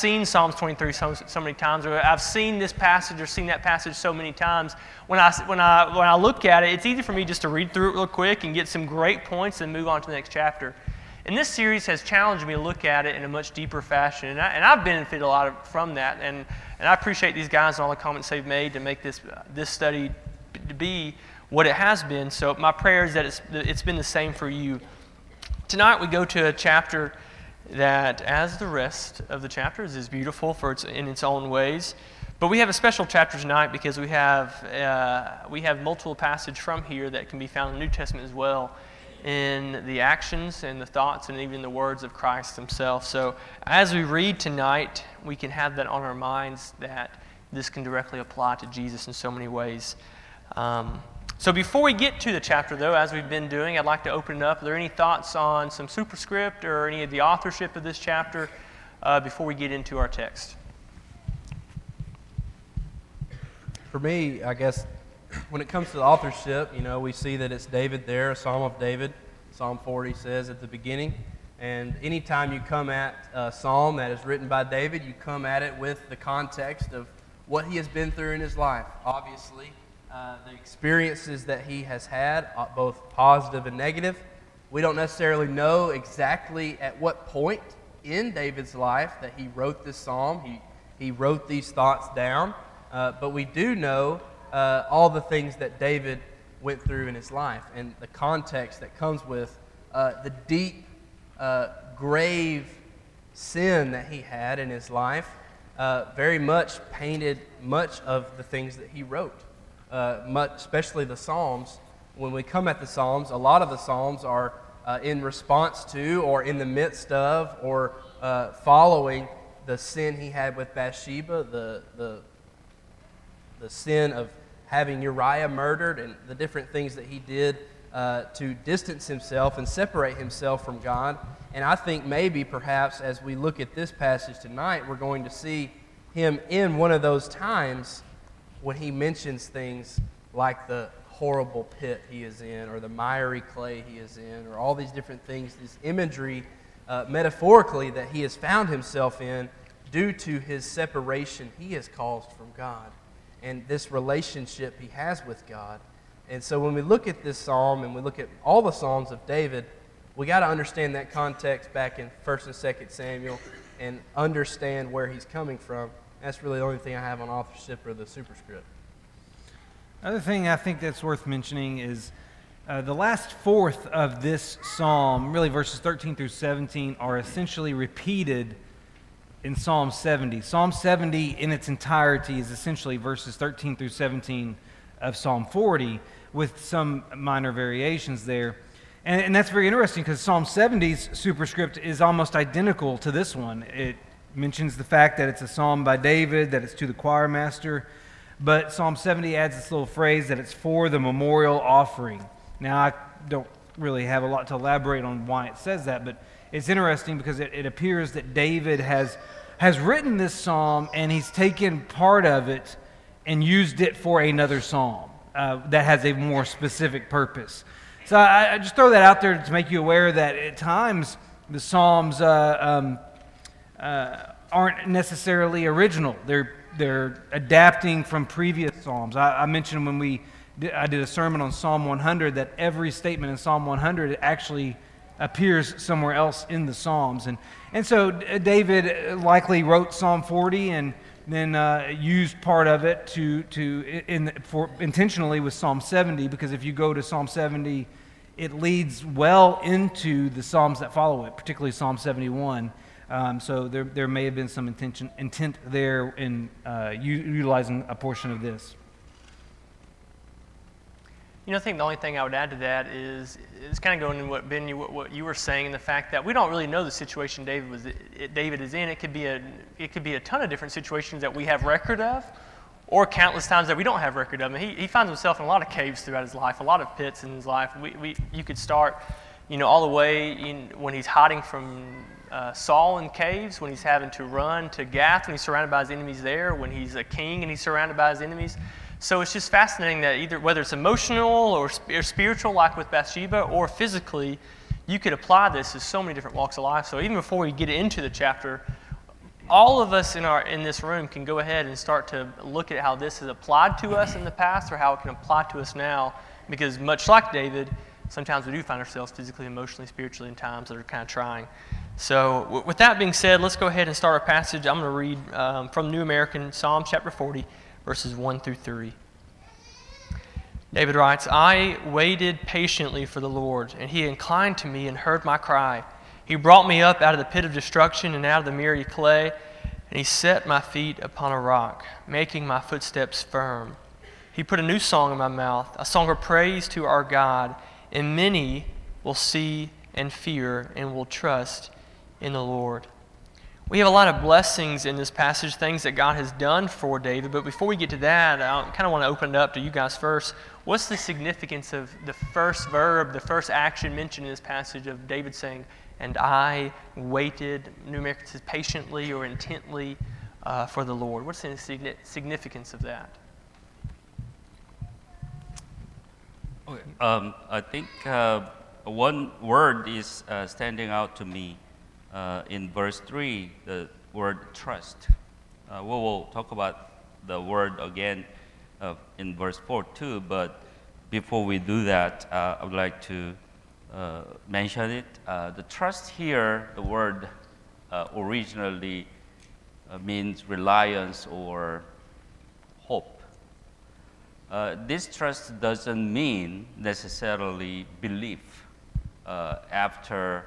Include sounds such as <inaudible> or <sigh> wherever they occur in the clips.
seen Psalms 23 so, so many times, or I've seen this passage or seen that passage so many times. When I, when, I, when I look at it, it's easy for me just to read through it real quick and get some great points and move on to the next chapter. And this series has challenged me to look at it in a much deeper fashion. And, I, and I've benefited a lot of, from that. And, and I appreciate these guys and all the comments they've made to make this, uh, this study to be what it has been. So my prayer is that it's, it's been the same for you. Tonight we go to a chapter that, as the rest of the chapters, is beautiful for its, in its own ways. But we have a special chapter tonight because we have, uh, we have multiple passages from here that can be found in the New Testament as well in the actions and the thoughts and even the words of Christ himself. So as we read tonight, we can have that on our minds that this can directly apply to Jesus in so many ways. Um, so before we get to the chapter, though, as we've been doing, I'd like to open it up. Are there any thoughts on some superscript or any of the authorship of this chapter uh, before we get into our text? For me, I guess when it comes to the authorship, you know, we see that it's David there, a Psalm of David. Psalm 40 says at the beginning. And anytime you come at a psalm that is written by David, you come at it with the context of what he has been through in his life. Obviously, uh, the experiences that he has had, uh, both positive and negative. We don't necessarily know exactly at what point in David's life that he wrote this psalm. He, he wrote these thoughts down. Uh, but we do know uh, all the things that David went through in his life and the context that comes with uh, the deep, grave sin that he had in his life. very much painted much of the things that he wrote uh, much, especially the Psalms. When we come at the Psalms, a lot of the Psalms are uh, in response to, or in the midst of, or uh, following the sin he had with Bathsheba, the, the, the sin of having Uriah murdered, and the different things that he did uh, to distance himself and separate himself from God. And I think maybe, perhaps, as we look at this passage tonight, we're going to see him in one of those times when he mentions things like the horrible pit he is in, or the miry clay he is in, or all these different things, this imagery uh, metaphorically that he has found himself in due to his separation he has caused from God and this relationship he has with God. And so when we look at this psalm and we look at all the psalms of David, we got to understand that context back in 1st and 2nd Samuel and understand where he's coming from. That's really the only thing I have on authorship or the superscript. Another thing I think that's worth mentioning is uh, the last fourth of this psalm, really verses 13 through 17, are essentially repeated in Psalm 70. Psalm 70 in its entirety is essentially verses 13 through 17 of Psalm 40 with some minor variations there. And, and that's very interesting because Psalm 70's superscript is almost identical to this one. It mentions the fact that it's a psalm by David, that it's to the choir master. But Psalm 70 adds this little phrase that it's for the memorial offering. Now, I don't really have a lot to elaborate on why it says that, but it's interesting because it, it appears that David has, has written this psalm and he's taken part of it and used it for another psalm uh, that has a more specific purpose. So I, I, just throw that out there to make you aware that at times the psalms uh, um, uh, aren't necessarily original. They're, they're adapting from previous Psalms. I, I mentioned when we did, I did a sermon on Psalm 100 that every statement in Psalm 100 actually appears somewhere else in the Psalms. And, and so David likely wrote Psalm 40 and then uh, used part of it to, to in, for, intentionally with Psalm 70 because if you go to Psalm 70, it leads well into the Psalms that follow it, particularly Psalm 71. Um, so there, there may have been some intention, intent there in uh, u- utilizing a portion of this. You know, I think the only thing I would add to that is, it's kind of going to what Ben, you, what, what you were saying, and the fact that we don't really know the situation David was, David is in. It could be a, it could be a ton of different situations that we have record of, or countless times that we don't have record of. He, he finds himself in a lot of caves throughout his life, a lot of pits in his life. We, we, you could start, you know, all the way in, when he's hiding from uh, Saul in caves, when he's having to run to Gath, when he's surrounded by his enemies there, when he's a king and he's surrounded by his enemies. So it's just fascinating that either whether it's emotional or, or spiritual, like with Bathsheba, or physically, you could apply this to so many different walks of life. So even before we get into the chapter, all of us in, our, in this room can go ahead and start to look at how this has applied to us in the past or how it can apply to us now. Because much like David, sometimes we do find ourselves physically, emotionally, spiritually in times that are kind of trying. So, w- with that being said, let's go ahead and start our passage. I'm going to read um, from New American, Psalm chapter 40, verses 1 through 3. David writes, I waited patiently for the Lord, and he inclined to me and heard my cry. He brought me up out of the pit of destruction and out of the miry clay, and he set my feet upon a rock, making my footsteps firm. He put a new song in my mouth, a song of praise to our God, and many will see and fear and will trust in the Lord. We have a lot of blessings in this passage, things that God has done for David. But before we get to that, I kind of want to open it up to you guys first. What's the significance of the first verb, the first action mentioned in this passage of David saying, And I waited, New American says, patiently or intently uh, for the Lord? What's the significance of that? Um, I think uh, one word is uh, standing out to me uh, in verse 3, the word trust. Uh, we will talk about the word again uh, in verse 4 too, but before we do that, uh, I would like to uh, mention it. Uh, the trust here, the word originally means reliance or hope. this trust doesn't mean necessarily belief after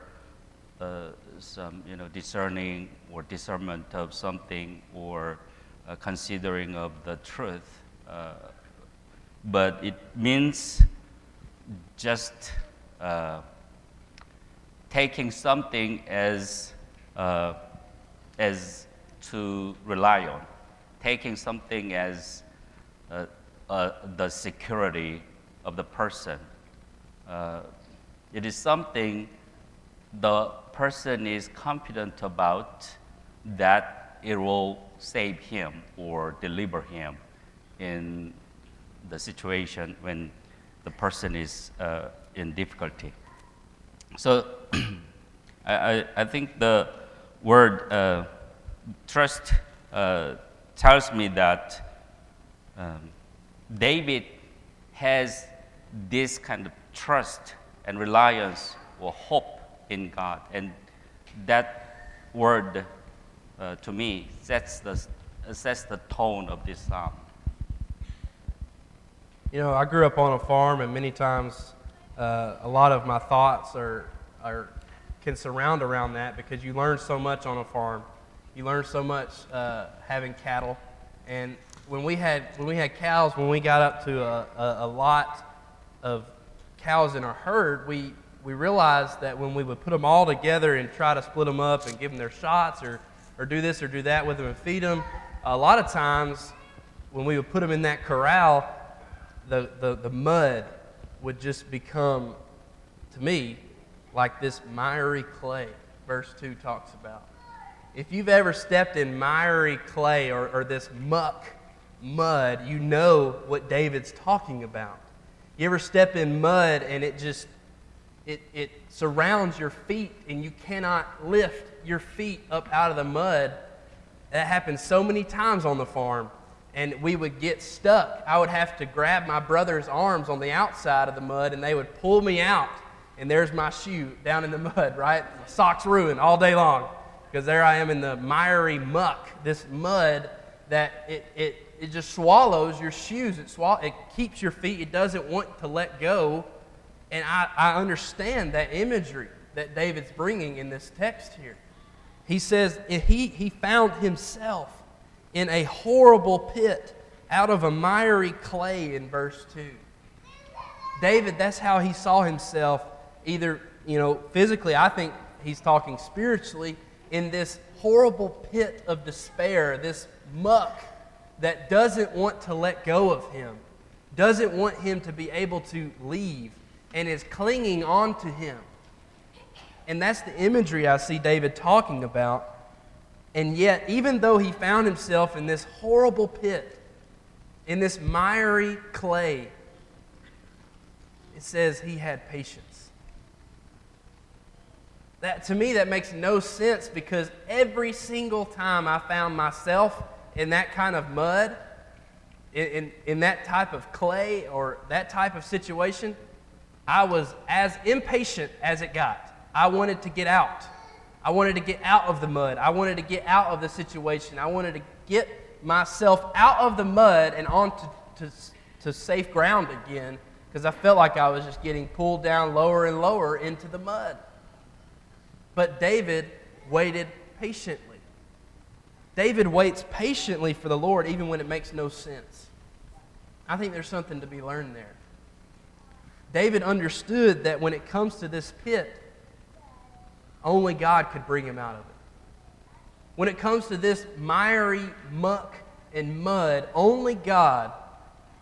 some you know discerning or discernment of something or uh, considering of the truth, uh, but it means just uh, taking something as uh, as to rely on, taking something as uh, uh, the security of the person. it is something the person is confident about that it will save him or deliver him in the situation when the person is uh, in difficulty. So <clears throat> I, I, think the word uh, trust uh, tells me that um, David has this kind of trust and reliance or hope in God. And that word uh, to me sets the, sets the tone of this psalm. You know, I grew up on a farm, and many times uh, a lot of my thoughts are, are, can surround around that because you learn so much on a farm. You learn so much uh, having cattle. And when we, had, when we had cows, when we got up to a, a, a lot of cows in our herd, we, we realized that when we would put them all together and try to split them up and give them their shots or, or do this or do that with them and feed them, a lot of times when we would put them in that corral, the, the, the mud would just become, to me, like this miry clay, verse 2 talks about. If you've ever stepped in miry clay or, or this muck, mud, you know what David's talking about. You ever step in mud and it just it, it surrounds your feet and you cannot lift your feet up out of the mud. That happens so many times on the farm. And we would get stuck. I would have to grab my brother's arms on the outside of the mud and they would pull me out. And there's my shoe down in the <laughs> mud, right? Socks ruined all day long because there I am in the miry muck, this mud that it, it, it just swallows your shoes. It, swall- it keeps your feet. It doesn't want to let go and I, I understand that imagery that David's bringing in this text here. He says he, he found himself in a horrible pit out of a miry clay in verse 2. David, that's how he saw himself, either, you know, physically, I think he's talking spiritually, in this horrible pit of despair, this muck that doesn't want to let go of him, doesn't want him to be able to leave and is clinging on to him. And that's the imagery I see David talking about. And yet, even though he found himself in this horrible pit, in this miry clay, it says he had patience. that to me that makes no sense because every single time I found myself in that kind of mud, in, in, in that type of clay or that type of situation, I was as impatient as it got. I wanted to get out. I wanted to get out of the mud. I wanted to get out of the situation. I wanted to get myself out of the mud and onto to, to safe ground again because I felt like I was just getting pulled down lower and lower into the mud. But David waited patiently. David waits patiently for the Lord even when it makes no sense. I think there's something to be learned there. David understood that when it comes to this pit, only God could bring him out of it. When it comes to this miry muck and mud, only God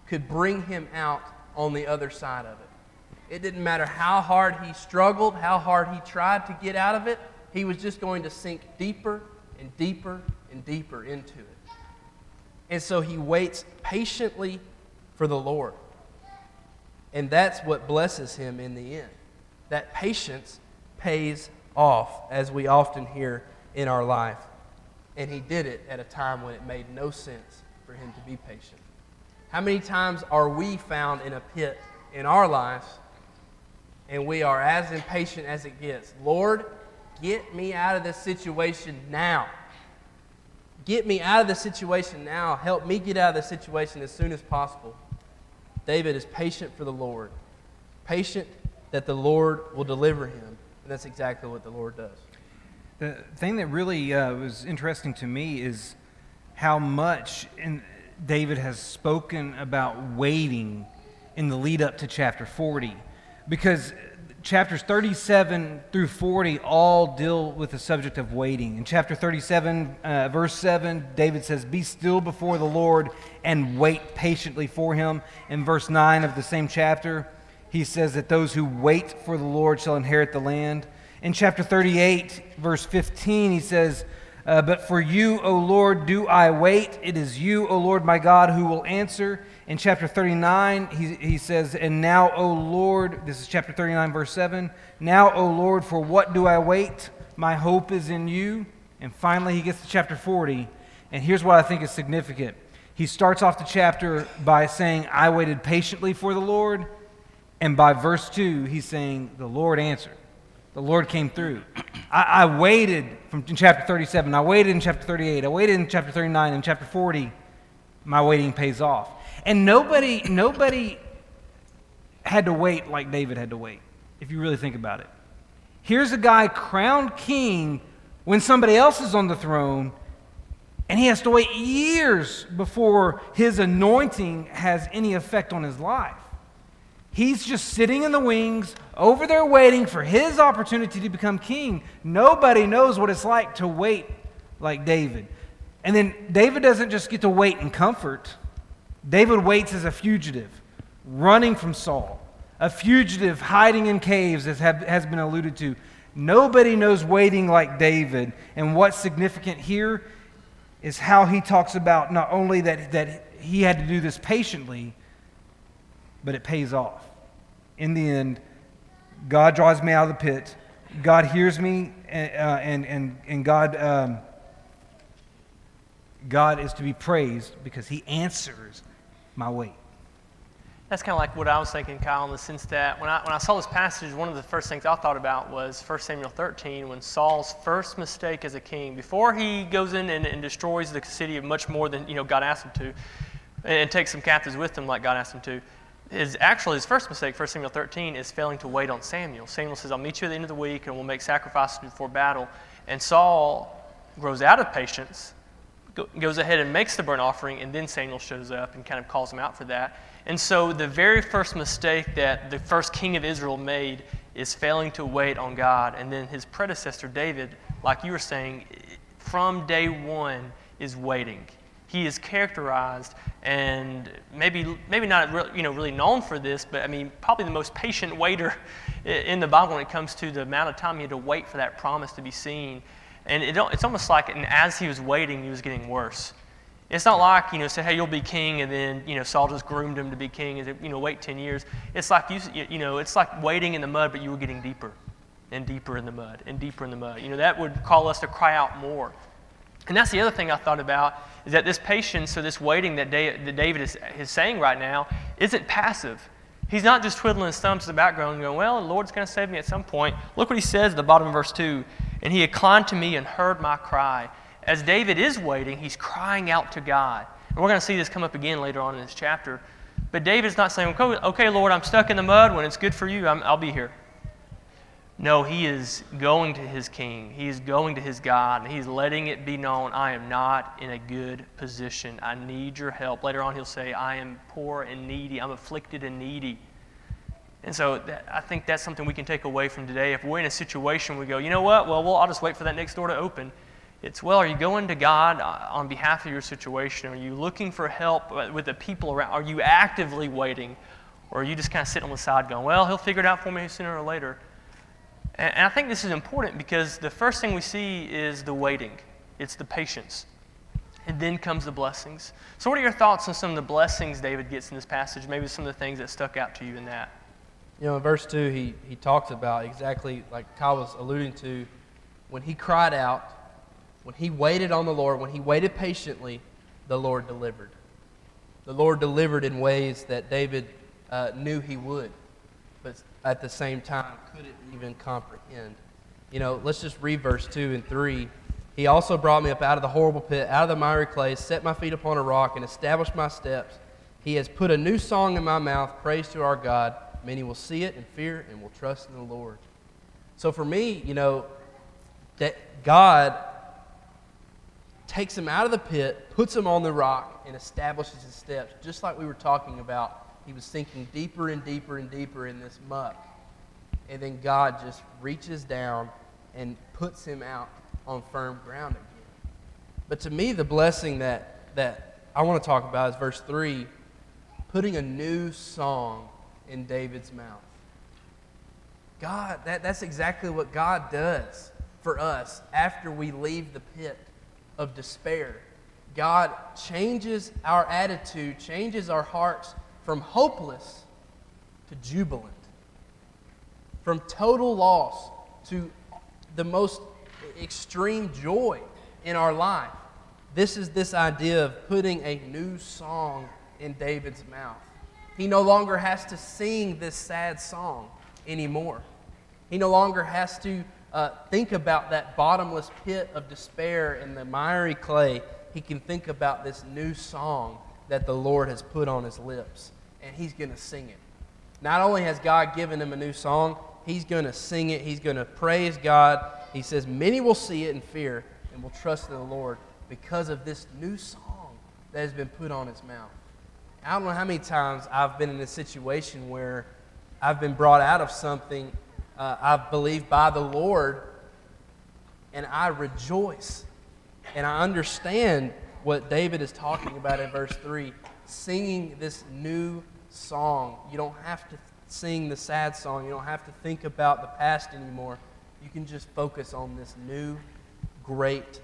could bring him out on the other side of it. It didn't matter how hard he struggled, how hard he tried to get out of it, he was just going to sink deeper and deeper and deeper into it. And so he waits patiently for the Lord. And that's what blesses him in the end. That patience pays off, as we often hear in our life. And he did it at a time when it made no sense for him to be patient. How many times are we found in a pit in our lives and we are as impatient as it gets? Lord, get me out of this situation now. Get me out of this situation now. Help me get out of this situation as soon as possible. David is patient for the Lord, patient that the Lord will deliver him. And that's exactly what the Lord does. The thing that really uh, was interesting to me is how much in, David has spoken about waiting in the lead up to chapter 40. Because chapters 37 through 40 all deal with the subject of waiting. In chapter 37, uh, verse 7, David says, Be still before the Lord and wait patiently for him. In verse 9 of the same chapter, he says that those who wait for the Lord shall inherit the land. In chapter 38, verse 15, he says, uh, But for you, O Lord, do I wait. It is you, O Lord my God, who will answer. In chapter 39, he, he says, And now, O Lord, this is chapter 39, verse 7. Now, O Lord, for what do I wait? My hope is in you. And finally, he gets to chapter 40. And here's what I think is significant. He starts off the chapter by saying, I waited patiently for the Lord. And by verse 2, he's saying, The Lord answered. The Lord came through. <clears throat> I, I waited from chapter 37. I waited in chapter 38. I waited in chapter 39. In chapter 40, my waiting pays off. And nobody, nobody had to wait like David had to wait, if you really think about it. Here's a guy crowned king when somebody else is on the throne, and he has to wait years before his anointing has any effect on his life. He's just sitting in the wings, over there waiting for his opportunity to become king. Nobody knows what it's like to wait like David. And then David doesn't just get to wait in comfort, David waits as a fugitive, running from Saul, a fugitive hiding in caves, as have, has been alluded to. Nobody knows waiting like David. And what's significant here is how he talks about not only that, that he had to do this patiently, but it pays off. In the end, God draws me out of the pit. God hears me, and, uh, and, and, and God, um, God is to be praised because he answers my wait. That's kind of like what I was thinking, Kyle, in the sense that when I, when I saw this passage, one of the first things I thought about was 1 Samuel 13, when Saul's first mistake as a king, before he goes in and, and destroys the city of much more than you know God asked him to, and, and takes some captives with him like God asked him to, is actually his first mistake, 1 Samuel 13, is failing to wait on Samuel. Samuel says, I'll meet you at the end of the week and we'll make sacrifices before battle. And Saul grows out of patience, goes ahead and makes the burnt offering, and then Samuel shows up and kind of calls him out for that. And so the very first mistake that the first king of Israel made is failing to wait on God. And then his predecessor, David, like you were saying, from day one is waiting. He is characterized and maybe maybe not re- you know really known for this but i mean probably the most patient waiter in the bible when it comes to the amount of time he had to wait for that promise to be seen. And it, it's almost like and as he was waiting he was getting worse it's not like you know say hey you'll be king and then you know saul just groomed him to be king and you know wait 10 years it's like you you know it's like waiting in the mud but you were getting deeper and deeper in the mud and deeper in the mud. You know, that would call us to cry out more. And that's the other thing I thought about is that this patience or this waiting that, David is, is saying right now isn't passive. He's not just twiddling his thumbs in the background and going, Well, the Lord's going to save me at some point. Look what he says at the bottom of verse 2 And he inclined to me and heard my cry. As David is waiting, he's crying out to God. And we're going to see this come up again later on in this chapter. But David's not saying, Okay, Lord, I'm stuck in the mud. When it's good for you, i will be here. No, he is going to his king. He is going to his God, and he's letting it be known I am not in a good position. I need your help. Later on, he'll say, I am poor and needy. I'm afflicted and needy. And so that, I think that's something we can take away from today. If we're in a situation, we go, you know what? Well, well, I'll just wait for that next door to open. It's, well, are you going to God uh, on behalf of your situation? Are you looking for help with the people around? Are you actively waiting? Or are you just kind of sitting on the side going, well, he'll figure it out for me sooner or later? And, and I think this is important because the first thing we see is the waiting, it's the patience. And then comes the blessings. So, what are your thoughts on some of the blessings David gets in this passage? Maybe some of the things that stuck out to you in that. You know, in verse 2, he, he talks about exactly like Kyle was alluding to when he cried out, when he waited on the Lord, when he waited patiently, the Lord delivered. The Lord delivered in ways that David uh, knew he would, but at the same time couldn't even comprehend. You know, let's just read verse 2 and 3. He also brought me up out of the horrible pit, out of the miry clay, set my feet upon a rock, and established my steps. He has put a new song in my mouth, praise to our God. Many will see it and fear and will trust in the Lord. So for me, you know, that God takes him out of the pit, puts him on the rock, and establishes his steps, just like we were talking about. He was sinking deeper and deeper and deeper in this muck. And then God just reaches down and puts him out on firm ground again. But to me, the blessing that, that I want to talk about is verse 3 putting a new song in David's mouth. God, that, that's exactly what God does for us after we leave the pit of despair. God changes our attitude, changes our hearts from hopeless to jubilant, from total loss to the most extreme joy in our life. This is this idea of putting a new song in David's mouth. He no longer has to sing this sad song anymore. He no longer has to uh, think about that bottomless pit of despair in the miry clay. He can think about this new song that the Lord has put on his lips, and he's going to sing it. Not only has God given him a new song, he's going to sing it. He's going to praise God. He says, Many will see it and fear and will trust in the Lord because of this new song that has been put on his mouth. I don't know how many times I've been in a situation where I've been brought out of something uh, I believe by the Lord, and I rejoice. And I understand what David is talking about in verse 3 singing this new song. You don't have to sing the sad song, you don't have to think about the past anymore. You can just focus on this new, great,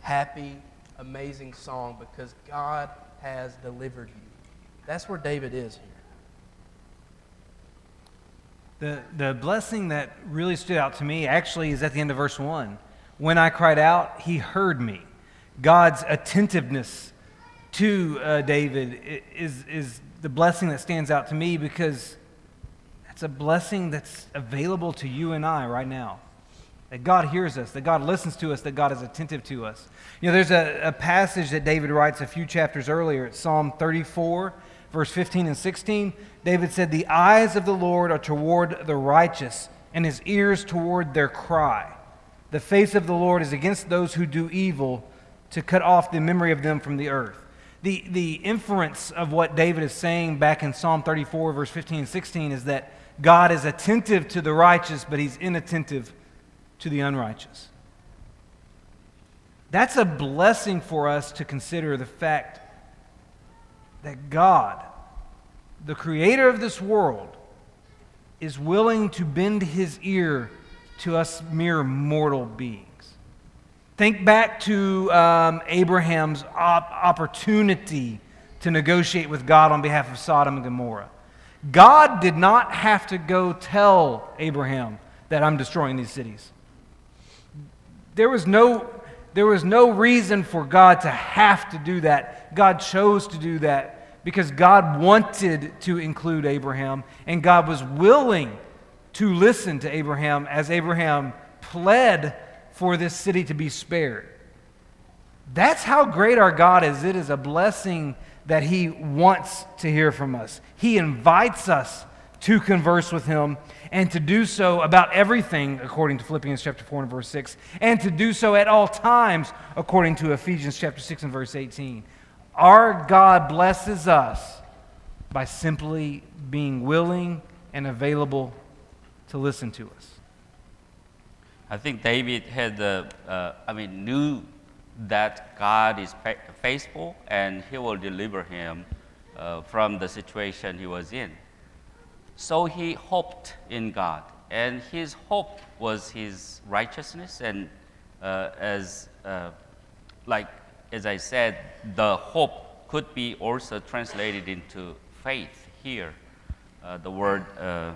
happy, amazing song because God has delivered you. That's where David is here. The, the blessing that really stood out to me actually is at the end of verse 1. When I cried out, he heard me. God's attentiveness to uh, David is, is the blessing that stands out to me because it's a blessing that's available to you and I right now. That God hears us, that God listens to us, that God is attentive to us. You know, there's a, a passage that David writes a few chapters earlier. It's Psalm 34 verse 15 and 16, David said, The eyes of the Lord are toward the righteous, and his ears toward their cry. The face of the Lord is against those who do evil, to cut off the memory of them from the earth. The, the inference of what David is saying back in Psalm 34, verse 15 and 16, is that God is attentive to the righteous, but he's inattentive to the unrighteous. That's a blessing for us to consider the fact that God, the creator of this world, is willing to bend his ear to us mere mortal beings. Think back to um, Abraham's op- opportunity to negotiate with God on behalf of Sodom and Gomorrah. God did not have to go tell Abraham that I'm destroying these cities. There was no, there was no reason for God to have to do that. God chose to do that because God wanted to include Abraham, and God was willing to listen to Abraham as Abraham pled for this city to be spared. That's how great our God is. It is a blessing that He wants to hear from us. He invites us to converse with Him and to do so about everything, according to Philippians chapter 4 and verse 6, and to do so at all times, according to Ephesians chapter 6 and verse 18. Our God blesses us by simply being willing and available to listen to us. I think David had the, uh, I mean, knew that God is faithful and he will deliver him uh, from the situation he was in. So he hoped in God, and his hope was his righteousness. And uh, as, uh, like as I said, the hope could be also translated into faith here. Uh, the word uh,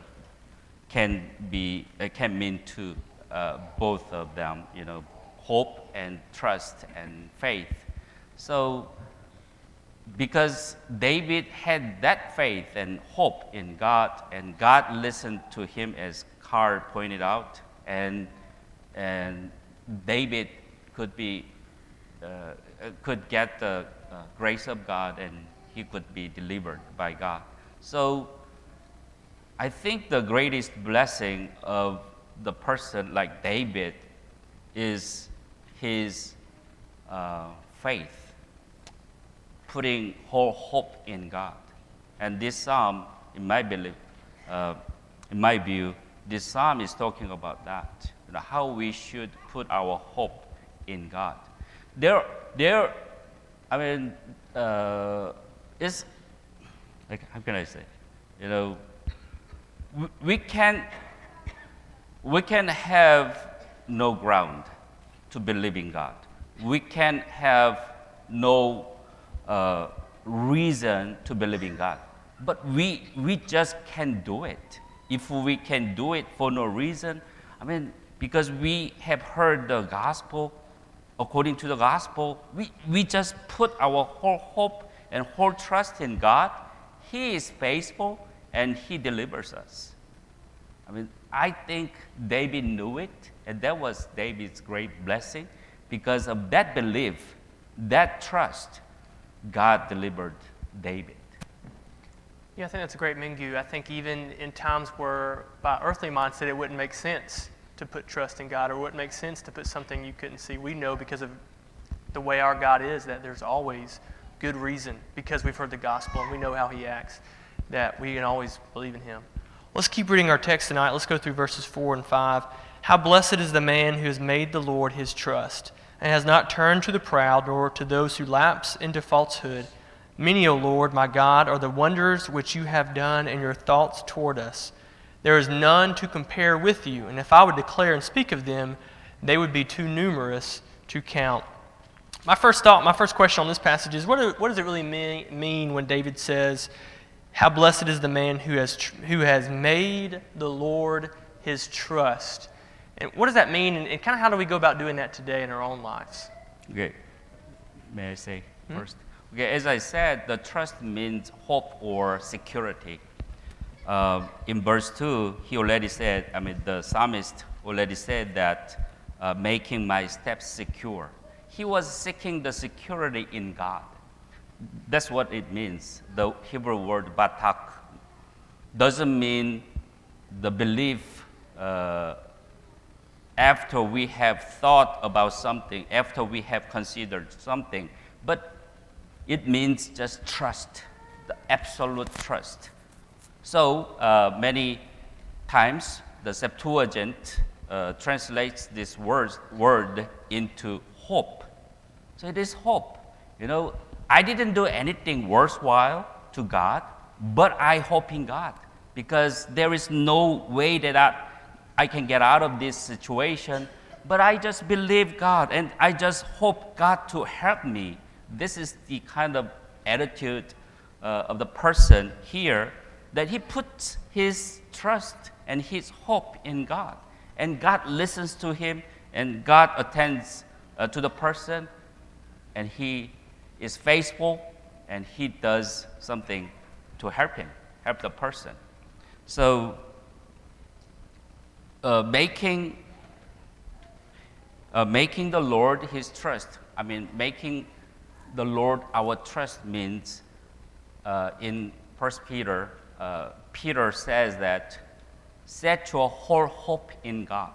can be uh, can mean to uh, both of them. You know, hope and trust and faith. So because David had that faith and hope in God, and God listened to him, as Carl pointed out, and, and David could, be, uh, could get the uh, grace of God and he could be delivered by God. So I think the greatest blessing of the person like David is his uh, faith putting whole hope in God. And this psalm, in my belief, uh, in my view, this psalm is talking about that. You know, how we should put our hope in God. There, there, I mean, uh, it's like how can I say? You know, we, can we can have no ground to believe in God. We can have no uh, reason to believe in God. But we, we just can't do it. If we can do it for no reason, I mean, because we have heard the gospel, according to the gospel, we, we just put our whole hope and whole trust in God. He is faithful and He delivers us. I mean, I think David knew it, and that was David's great blessing. Because of that belief, that trust, God delivered David. Yeah, I think that's a great Mingu. I think even in times where, by earthly mindset, it wouldn't make sense to put trust in God or wouldn't make sense to put something you couldn't see, we know because of the way our God is that there's always good reason because we've heard the gospel and we know how He acts that we can always believe in Him. Let's keep reading our text tonight. Let's go through verses 4 and 5. How blessed is the man who has made the Lord his trust and has not turned to the proud nor to those who lapse into falsehood. Many, O Lord, my God, are the wonders which you have done and your thoughts toward us. There is none to compare with you, and if I would declare and speak of them, they would be too numerous to count. My first thought, my first question on this passage is what, do, what does it really mean, mean when David says, How blessed is the man who has, tr- who has made the Lord his trust? And what does that mean, and, and kind of how do we go about doing that today in our own lives? Okay, may I say hmm? first? Okay, as I said, the trust means hope or security. Uh, in verse 2, he already said, I mean, the psalmist already said that uh, making my steps secure. He was seeking the security in God. That's what it means. The Hebrew word batak doesn't mean the belief uh, after we have thought about something, after we have considered something, but it means just trust, the absolute trust. So uh, many times the Septuagint uh, translates this word, word into hope. So it is hope. You know, I didn't do anything worthwhile to God, but I hope in God because there is no way that I, I can get out of this situation, but I just believe God and I just hope God to help me. This is the kind of attitude uh, of the person here that he puts his trust and his hope in God. and God listens to him, and God attends uh, to the person, and he is faithful, and he does something to help him, help the person. So, uh, making uh, making the Lord his trust. I mean, making the Lord our trust means uh, in First Peter, uh, Peter says that set your whole hope in God.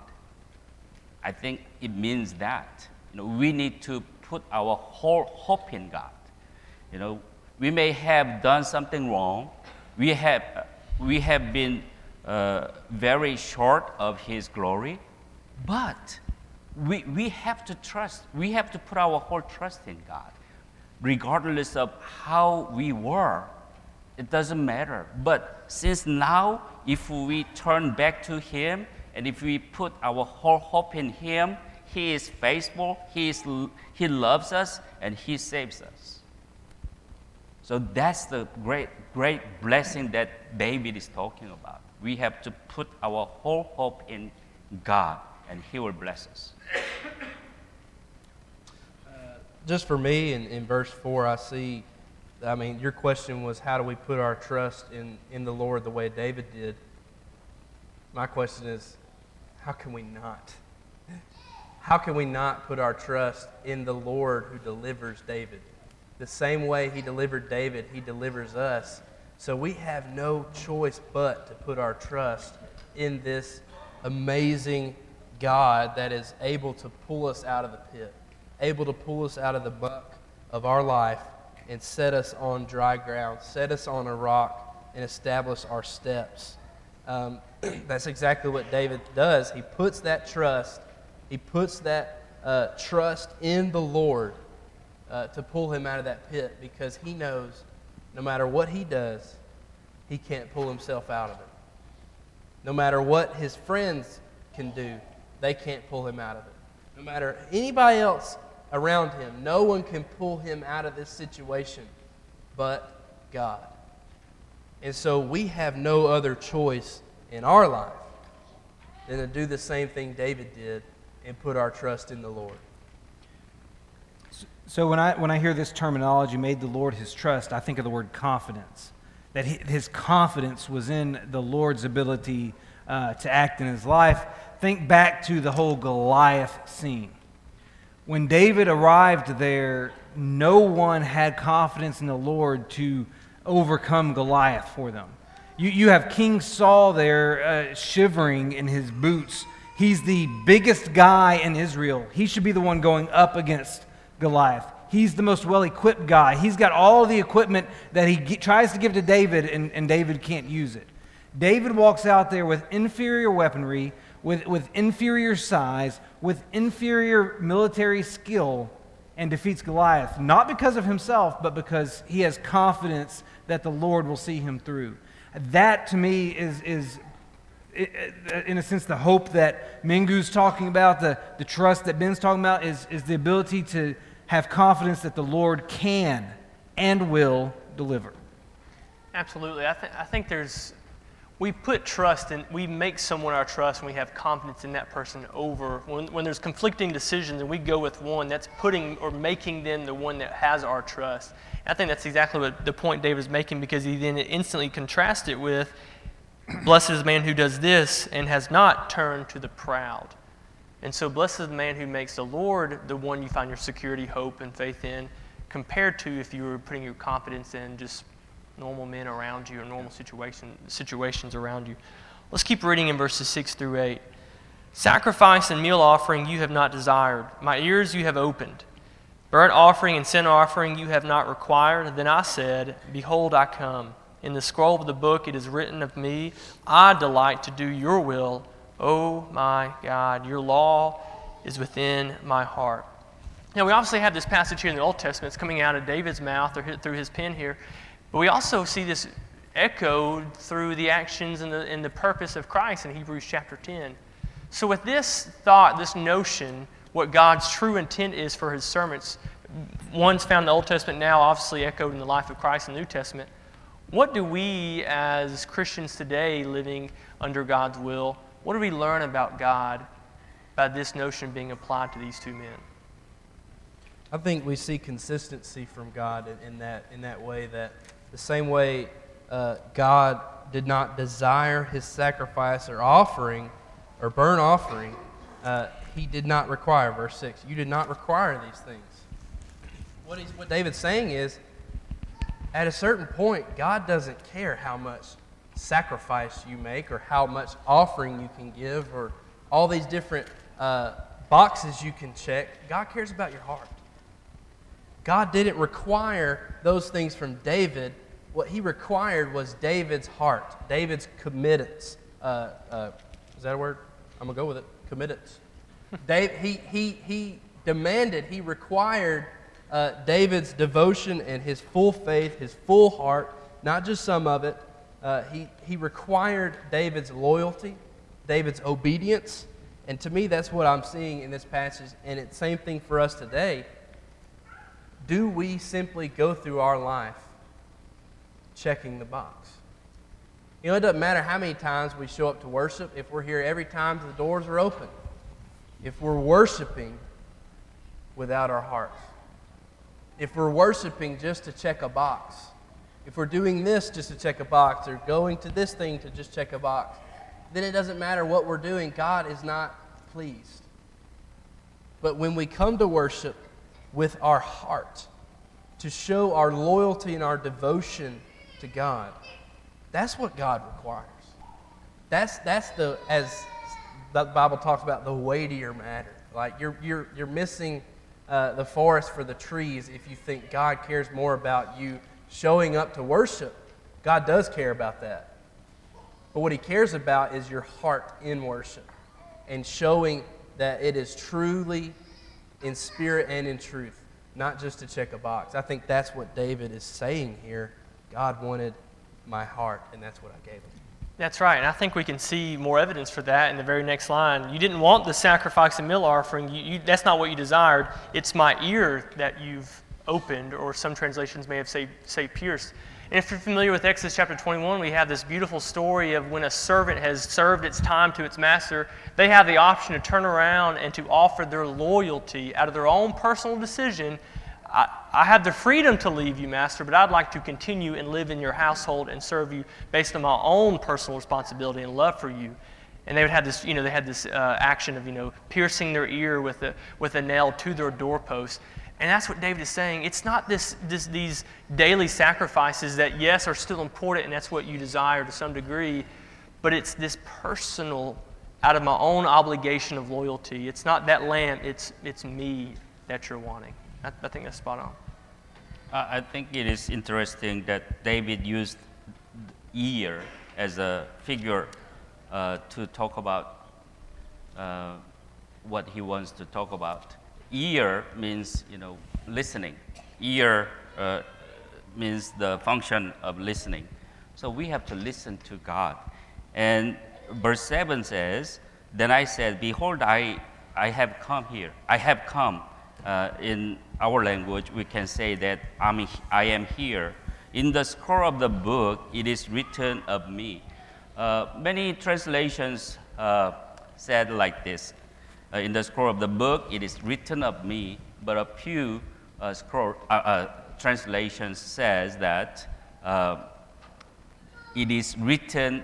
I think it means that you know, we need to put our whole hope in God. You know, we may have done something wrong. We have, we have been uh, very short of His glory, but we, we have to trust, we have to put our whole trust in God, regardless of how we were. It doesn't matter. But since now, if we turn back to Him and if we put our whole hope in Him, He is faithful, He, is, he loves us, and He saves us. So that's the great, great blessing that David is talking about. We have to put our whole hope in God, and He will bless us. Uh, just for me, in, in verse 4, I see, I mean, your question was how do we put our trust in, in the Lord the way David did? My question is, how can we not? How can we not put our trust in the Lord who delivers David? The same way he delivered David, he delivers us. So we have no choice but to put our trust in this amazing God that is able to pull us out of the pit, able to pull us out of the muck of our life and set us on dry ground, set us on a rock, and establish our steps. Um, <clears throat> that's exactly what David does. He puts that trust, he puts that uh, trust in the Lord uh, to pull him out of that pit because he knows no matter what he does, he can't pull himself out of it. No matter what his friends can do, they can't pull him out of it. No matter anybody else around him, no one can pull him out of this situation but God. And so we have no other choice in our life than to do the same thing David did and put our trust in the Lord. So when I, when I hear this terminology, made the Lord his trust, I think of the word confidence. That his confidence was in the Lord's ability uh, to act in his life think back to the whole Goliath scene. When David arrived there, no one had confidence in the Lord to overcome Goliath for them. You, you have King Saul there uh, shivering in his boots. He's the biggest guy in Israel. He should be the one going up against Goliath. He's the most well equipped guy. He's got all the equipment that he tries to give to David, and, and David can't use it. David walks out there with inferior weaponry, with, with inferior size, with inferior military skill, and defeats Goliath, not because of himself, but because he has confidence that the Lord will see him through. That to me is, is in a sense, the hope that Mingu's talking about, the, the trust that Ben's talking about, is, is the ability to have confidence that the Lord can and will deliver. Absolutely. I, th- I think there's we put trust in, we make someone our trust and we have confidence in that person over. When, when there's conflicting decisions and we go with one, that's putting or making them the one that has our trust. And I think that's exactly what the point David's making because he then instantly contrasts it with, Blessed is the man who does this and has not turned to the proud. And so, blessed is the man who makes the Lord the one you find your security, hope, and faith in, compared to if you were putting your confidence in just normal men around you or normal situation, situations around you. Let's keep reading in verses 6 through 8. Sacrifice and meal offering you have not desired, my ears you have opened. Burnt offering and sin offering you have not required. Then I said, Behold, I come. In the scroll of the book it is written of me, I delight to do your will, O my God. Your law is within my heart. Now, we obviously have this passage here in the Old Testament. It's coming out of David's mouth or through his pen here. But we also see this echoed through the actions and the, and the purpose of Christ in Hebrews chapter 10. So, with this thought, this notion, what God's true intent is for his sermons, one's found in the Old Testament now, obviously echoed in the life of Christ in the New Testament. What do we as Christians today living under God's will what do we learn about God by this notion being applied to these two men? I think we see consistency from God in, in that, in that way that the same way uh, God did not desire his sacrifice or offering or burnt offering, uh, he did not require, verse 6, you did not require these things. What, he's, what David's saying is, at a certain point, God doesn't care how much sacrifice you make or how much offering you can give or all these different uh, boxes you can check. God cares about your heart. God didn't require those things from David. What he required was David's heart, David's committance. Uh, uh, is that a word? I'm going to go with it. Committance. <laughs> Dave, he, he, he demanded, he required uh, David's devotion and his full faith, his full heart, not just some of it. Uh, he, he required David's loyalty, David's obedience. And to me, that's what I'm seeing in this passage. And it's the same thing for us today. Do we simply go through our life checking the box? You know, it doesn't matter how many times we show up to worship, if we're here every time the doors are open, if we're worshiping without our hearts, if we're worshiping just to check a box, if we're doing this just to check a box, or going to this thing to just check a box, then it doesn't matter what we're doing. God is not pleased. But when we come to worship with our heart, to show our loyalty and our devotion to God, that's what God requires. That's, that's the, as the Bible talks about, the weightier matter. Like you're, you're, you're missing uh, the forest for the trees if you think God cares more about you showing up to worship. God does care about that. But what he cares about is your heart in worship and showing that it is truly in spirit and in truth, not just to check a box. I think that's what David is saying here. God wanted my heart, and that's what I gave him. That's right, and I think we can see more evidence for that in the very next line. You didn't want the sacrifice and meal offering. You, you, that's not what you desired. It's my ear that you've opened, or some translations may have say, say pierced. If you're familiar with Exodus chapter 21, we have this beautiful story of when a servant has served its time to its master, they have the option to turn around and to offer their loyalty out of their own personal decision I, I have the freedom to leave you, Master, but I'd like to continue and live in your household and serve you based on my own personal responsibility and love for you. And they would have this, you know, they had this uh, action of, you know, piercing their ear with a, with a nail to their doorpost. And that's what David is saying. It's not this, this, these daily sacrifices that, yes, are still important and that's what you desire to some degree, but it's this personal, out of my own obligation of loyalty. It's not that lamb, it's, it's me that you're wanting. I, I think that's spot on. I think it is interesting that David used ear as a figure uh, to talk about uh, what he wants to talk about. Ear means, you know, listening. Ear uh, means the function of listening. So we have to listen to God. And verse 7 says, Then I said, Behold, I, I have come here. I have come uh, in our language, we can say that I'm, I am here. In the scroll of the book, it is written of me. Uh, many translations uh, said like this. Uh, in the scroll of the book, it is written of me, but a few uh, scroll, uh, uh, translations says that it is written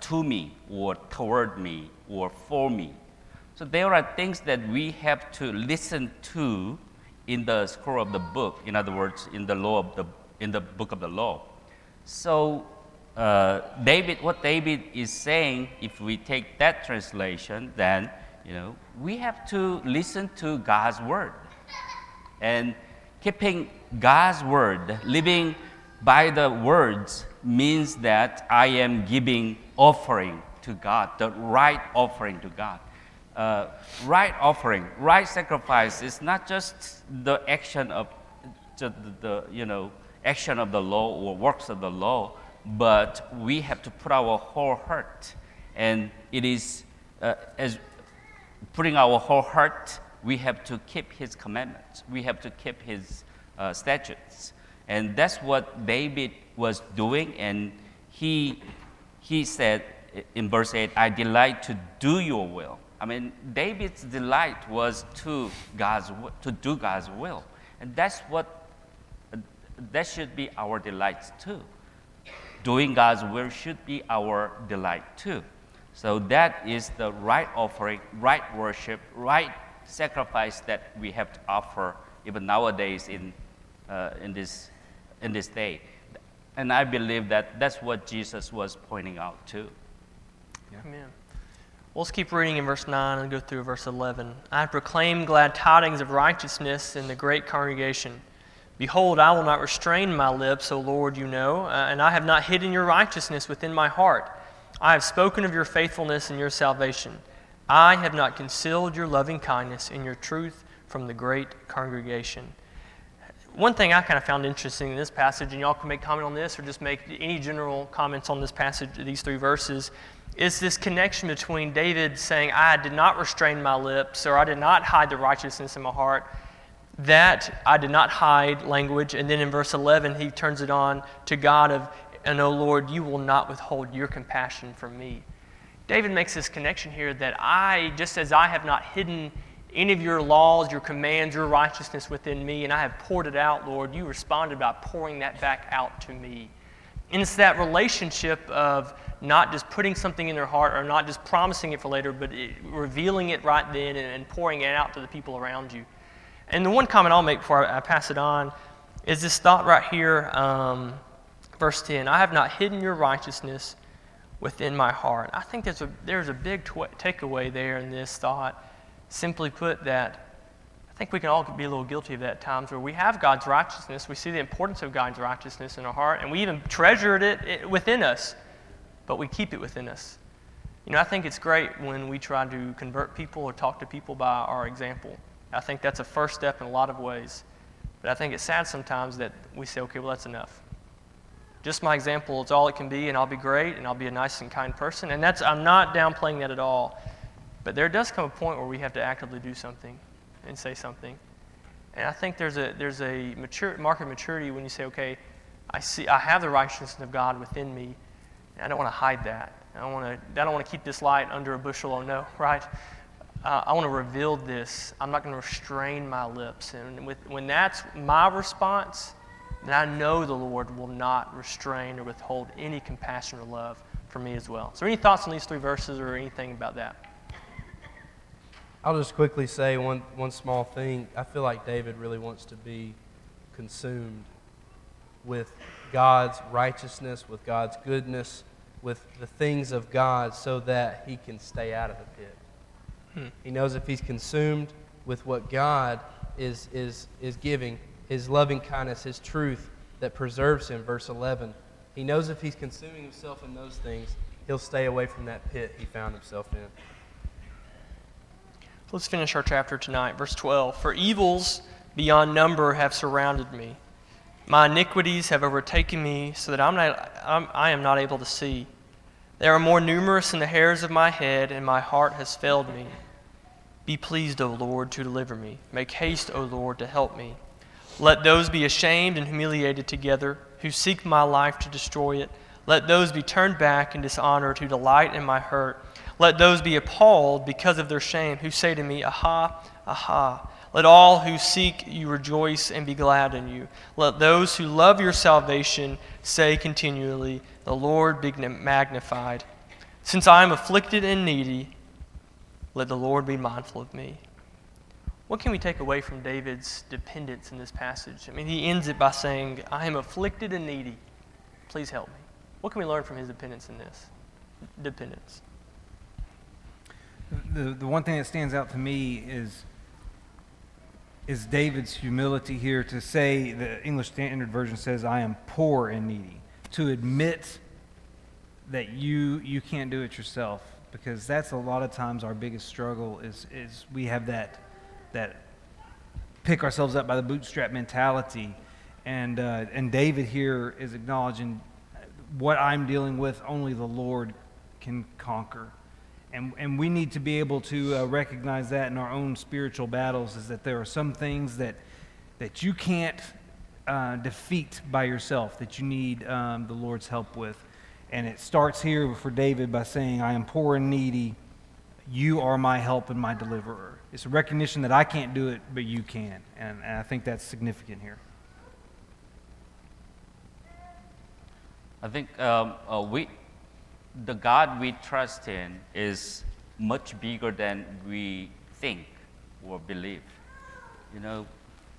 to me or toward me or for me. So there are things that we have to listen to in the scroll of the book. In other words, in the law of the in the book of the law. So uh, David, what David is saying, if we take that translation, then you know we have to listen to God's word, and keeping God's word, living by the words means that I am giving offering to God, the right offering to God. Uh, right offering, right sacrifice is not just the action of the, the, you know action of the law or works of the law, but we have to put our whole heart, and it is uh, as putting our whole heart. We have to keep His commandments. We have to keep His uh, statutes, and that's what David was doing. And he he said in verse 8, I delight to do your will. I mean, David's delight was to, God's, to do God's will. And that's what, that should be our delight too. Doing God's will should be our delight too. So that is the right offering, right worship, right sacrifice that we have to offer even nowadays in, uh, in, this, in this day. And I believe that that's what Jesus was pointing out too. Amen. Well, let's keep reading in verse 9 and go through verse 11. I proclaim glad tidings of righteousness in the great congregation. Behold, I will not restrain my lips, O Lord, you know, uh, and I have not hidden your righteousness within my heart. I have spoken of your faithfulness and your salvation. I have not concealed your loving kindness and your truth from the great congregation. One thing I kind of found interesting in this passage, and y'all can make comment on this or just make any general comments on this passage, these three verses, is this connection between David saying, I did not restrain my lips, or I did not hide the righteousness in my heart, that I did not hide language. And then in verse 11, he turns it on to God of, and O Lord, you will not withhold your compassion from me. David makes this connection here that I, just as I have not hidden any of your laws, your commands, your righteousness within me, and I have poured it out, Lord, you responded by pouring that back out to me. And it's that relationship of not just putting something in their heart or not just promising it for later, but it, revealing it right then and, and, pouring it out to the people around you. And the one comment I'll make before I, I pass it on is this thought right here, um, verse 10 I have not hidden your righteousness within my heart. I think there's a, there's a big tw- takeaway there in this thought. Simply put, that I think we can all be a little guilty of that at times where we have God's righteousness. We see the importance of God's righteousness in our heart, and we even treasured it within us, but we keep it within us. You know, I think it's great when we try to convert people or talk to people by our example. I think that's a first step in a lot of ways. But I think it's sad sometimes that we say, okay, well, that's enough. Just my example is all it can be, and I'll be great, and I'll be a nice and kind person. And that's, I'm not downplaying that at all. But there does come a point where we have to actively do something and say something. And I think there's a, there's a mature, mark of maturity when you say, okay, I, see, I have the righteousness of God within me, and I don't want to hide that. I don't want to, I don't want to keep this light under a bushel, oh no, <laughs> right? Uh, I want to reveal this. I'm not going to restrain my lips. And with, when that's my response, then I know the Lord will not restrain or withhold any compassion or love for me as well. So, any thoughts on these three verses or anything about that? I'll just quickly say one, one small thing. I feel like David really wants to be consumed with God's righteousness, with God's goodness, with the things of God so that he can stay out of the pit. Hmm. He knows if he's consumed with what God is, is, is giving, his loving kindness, his truth that preserves him, verse 11, he knows if he's consuming himself in those things, he'll stay away from that pit he found himself in. Let's finish our chapter tonight. Verse 12 For evils beyond number have surrounded me. My iniquities have overtaken me so that I'm not, I'm, I am not able to see. They are more numerous than the hairs of my head, and my heart has failed me. Be pleased, O Lord, to deliver me. Make haste, O Lord, to help me. Let those be ashamed and humiliated together who seek my life to destroy it. Let those be turned back in dishonor to delight in my hurt. Let those be appalled because of their shame, who say to me, Aha, aha. Let all who seek you rejoice and be glad in you. Let those who love your salvation say continually, The Lord be magnified. Since I am afflicted and needy, let the Lord be mindful of me. What can we take away from David's dependence in this passage? I mean, he ends it by saying, I am afflicted and needy. Please help me. What can we learn from his dependence in this? Dependence the, the one thing that stands out to me is is David's humility here to say the English Standard Version says I am poor and needy to admit that you you can't do it yourself because that's a lot of times our biggest struggle is is we have that that pick ourselves up by the bootstrap mentality and uh, and David here is acknowledging what I'm dealing with only the Lord can conquer and, and we need to be able to uh, recognize that in our own spiritual battles is that there are some things that, that you can't uh, defeat by yourself, that you need um, the Lord's help with. And it starts here for David by saying, I am poor and needy. You are my help and my deliverer. It's a recognition that I can't do it, but you can. And, and I think that's significant here. I think um, uh, we, the God we trust in is much bigger than we think or believe. You know,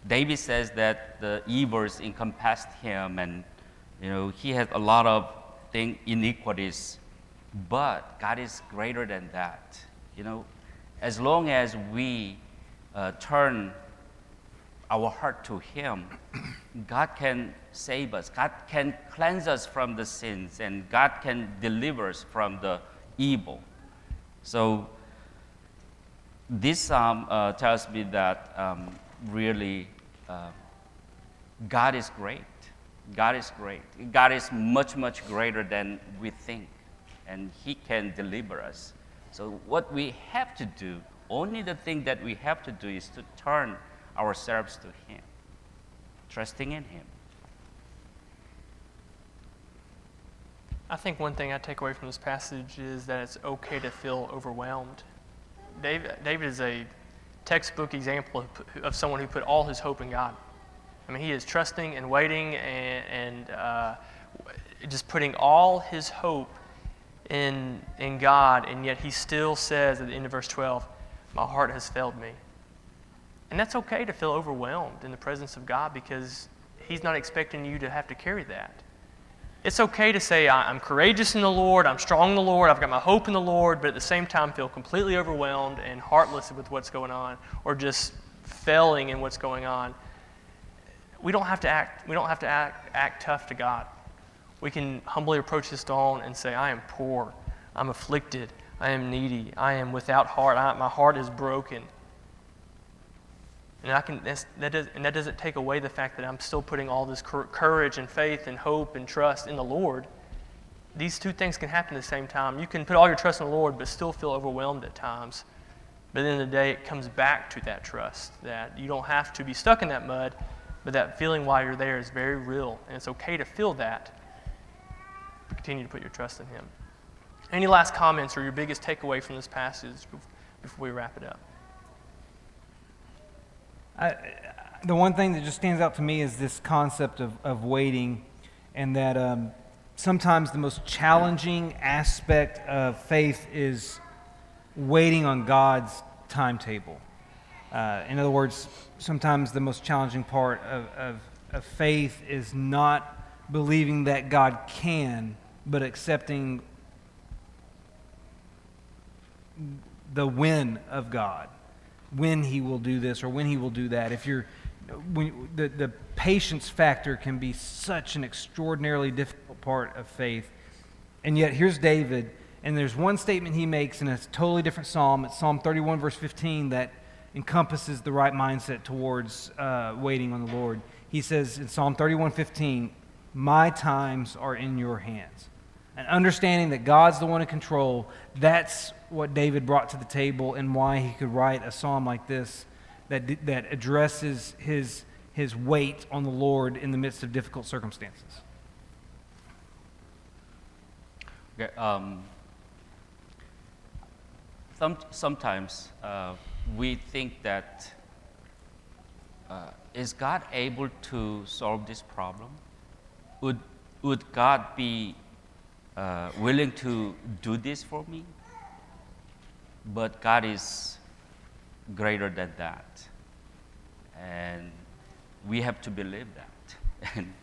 David says that the evils encompassed him, and you know he had a lot of thing, iniquities, but God is greater than that. You know, as long as we uh, turn our heart to Him, God can save us. God can cleanse us from the sins, and God can deliver us from the evil. So, this psalm uh, tells me that um, really uh, God is great. God is great. God is much, much greater than we think, and He can deliver us. So, what we have to do, only the thing that we have to do is to turn ourselves to Him, trusting in Him. I think one thing I take away from this passage is that it's okay to feel overwhelmed. David, David is a textbook example of, of someone who put all his hope in God. I mean, he is trusting and waiting and, and uh, just putting all his hope in, in God, and yet he still says at the end of verse 12, My heart has failed me. And that's okay to feel overwhelmed in the presence of God because he's not expecting you to have to carry that. It's okay to say, I'm courageous in the Lord, I'm strong in the Lord, I've got my hope in the Lord, but at the same time feel completely overwhelmed and heartless with what's going on or just failing in what's going on. We don't have to act, we don't have to act, act tough to God. We can humbly approach this throne and say, I am poor, I'm afflicted, I am needy, I am without heart, I, my heart is broken. And, I can, that does, and that doesn't take away the fact that I'm still putting all this courage and faith and hope and trust in the Lord. These two things can happen at the same time. You can put all your trust in the Lord, but still feel overwhelmed at times. But at the end of the day, it comes back to that trust that you don't have to be stuck in that mud, but that feeling while you're there is very real. And it's okay to feel that. Continue to put your trust in Him. Any last comments or your biggest takeaway from this passage before we wrap it up? I, the one thing that just stands out to me is this concept of, of waiting, and that um, sometimes the most challenging aspect of faith is waiting on God's timetable. Uh, in other words, sometimes the most challenging part of, of, of faith is not believing that God can, but accepting the when of God when he will do this or when he will do that. If you're when, the, the patience factor can be such an extraordinarily difficult part of faith. And yet, here's David, and there's one statement he makes in a totally different psalm. It's Psalm 31, verse 15, that encompasses the right mindset towards uh, waiting on the Lord. He says in Psalm 31, 15, My times are in your hands. And understanding that God's the one in control, that's what David brought to the table and why he could write a psalm like this that, that addresses his, his wait on the Lord in the midst of difficult circumstances. Okay, um, some, sometimes uh, we think that uh, is God able to solve this problem? Would, would God be uh, willing to do this for me? But God is greater than that. And we have to believe that. <laughs> And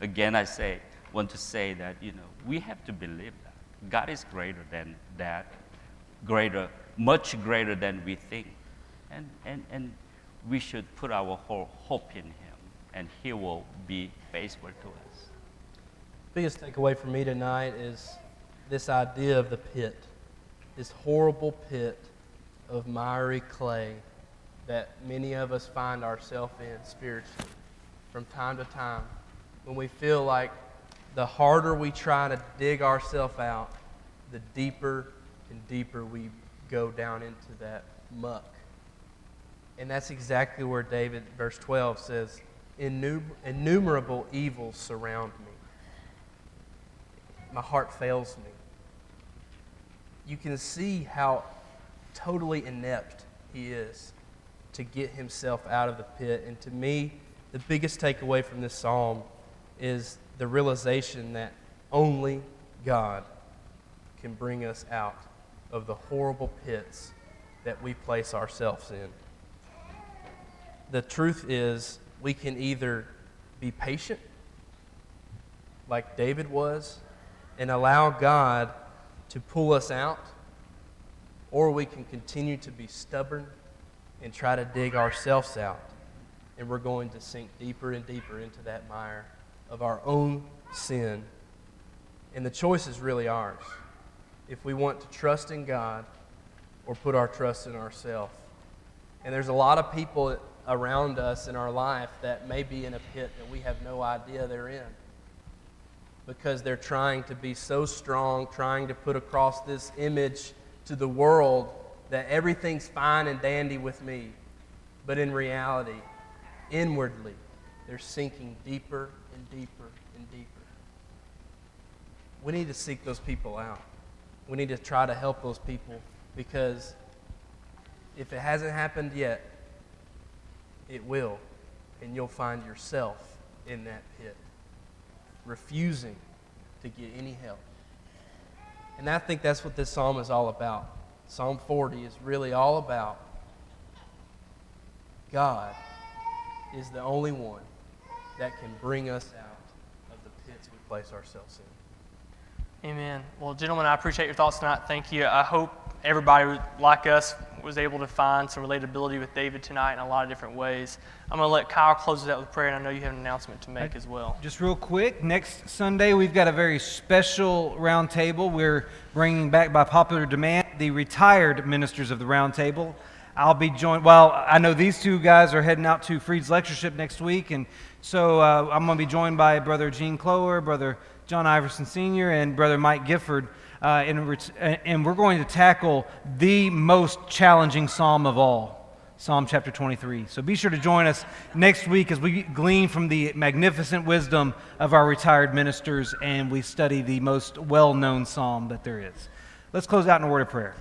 again, I say, want to say that, you know, we have to believe that. God is greater than that, greater, much greater than we think. And, and, and we should put our whole hope in Him, and He will be faithful to us. Biggest takeaway for me tonight is this idea of the pit this horrible pit of miry clay that many of us find ourselves in spiritually from time to time when we feel like the harder we try to dig ourselves out, the deeper and deeper we go down into that muck. And that's exactly where David, verse 12, says, Innumerable evils surround me. My heart fails me. You can see how totally inept he is to get himself out of the pit. And to me, the biggest takeaway from this psalm is the realization that only God can bring us out of the horrible pits that we place ourselves in. The truth is, we can either be patient, like David was, and allow God to pull us out, or we can continue to be stubborn and try to dig ourselves out. And we're going to sink deeper and deeper into that mire of our own sin. And the choice is really ours. If we want to trust in God or put our trust in ourselves. And there's a lot of people around us in our life that may be in a pit that we have no idea they're in because they're trying to be so strong, trying to put across this image to the world that everything's fine and dandy with me. But in reality, inwardly, they're sinking deeper and deeper and deeper. We need to seek those people out. We need to try to help those people because if it hasn't happened yet, it will. And you'll find yourself in that pit, refusing to get any help. And I think that's what this psalm is all about. Psalm 40 is really all about God is the only one that can bring us out of the pits we place ourselves in. Amen. Well, gentlemen, I appreciate your thoughts tonight. Thank you. I hope everybody like us was able to find some relatability with David tonight in a lot of different ways. I'm going to let Kyle close it out with prayer, and I know you have an announcement to make as well. Just real quick, next Sunday we've got a very special round table. We're bringing back by popular demand the retired ministers of the round table. I'll be joined. Well, I know these two guys are heading out to Freed's lectureship next week, and so uh, I'm going to be joined by Brother Gene Clower, Brother John Iverson Sr., and Brother Mike Gifford. Uh, and, and we're going to tackle the most challenging psalm of all, Psalm chapter 23. So be sure to join us next week as we glean from the magnificent wisdom of our retired ministers and we study the most well known psalm that there is. Let's close out in a word of prayer.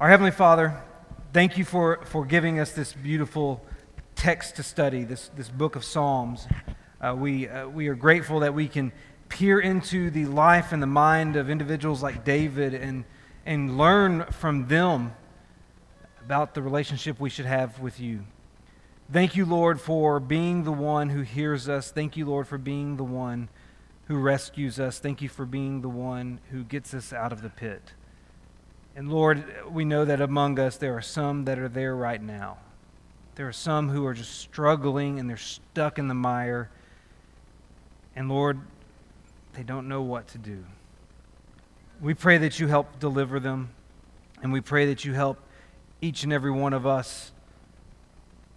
Our Heavenly Father, thank you for, for giving us this beautiful text to study, this, this book of Psalms. Uh, we, uh, we are grateful that we can peer into the life and the mind of individuals like David and, and learn from them about the relationship we should have with you. Thank you, Lord, for being the one who hears us. Thank you, Lord, for being the one who rescues us. Thank you for being the one who gets us out of the pit. And Lord, we know that among us there are some that are there right now. There are some who are just struggling and they're stuck in the mire. And Lord, they don't know what to do. We pray that you help deliver them, and we pray that you help each and every one of us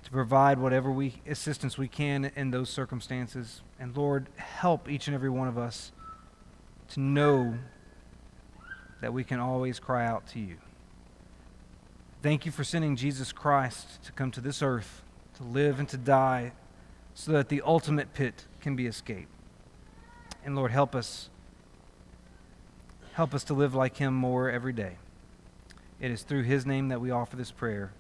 to provide whatever we, assistance we can in those circumstances. And Lord, help each and every one of us to know that we can always cry out to you. Thank you for sending Jesus Christ to come to this earth, to live and to die, so that the ultimate pit can be escaped. And Lord, help us. Help us to live like him more every day. It is through his name that we offer this prayer.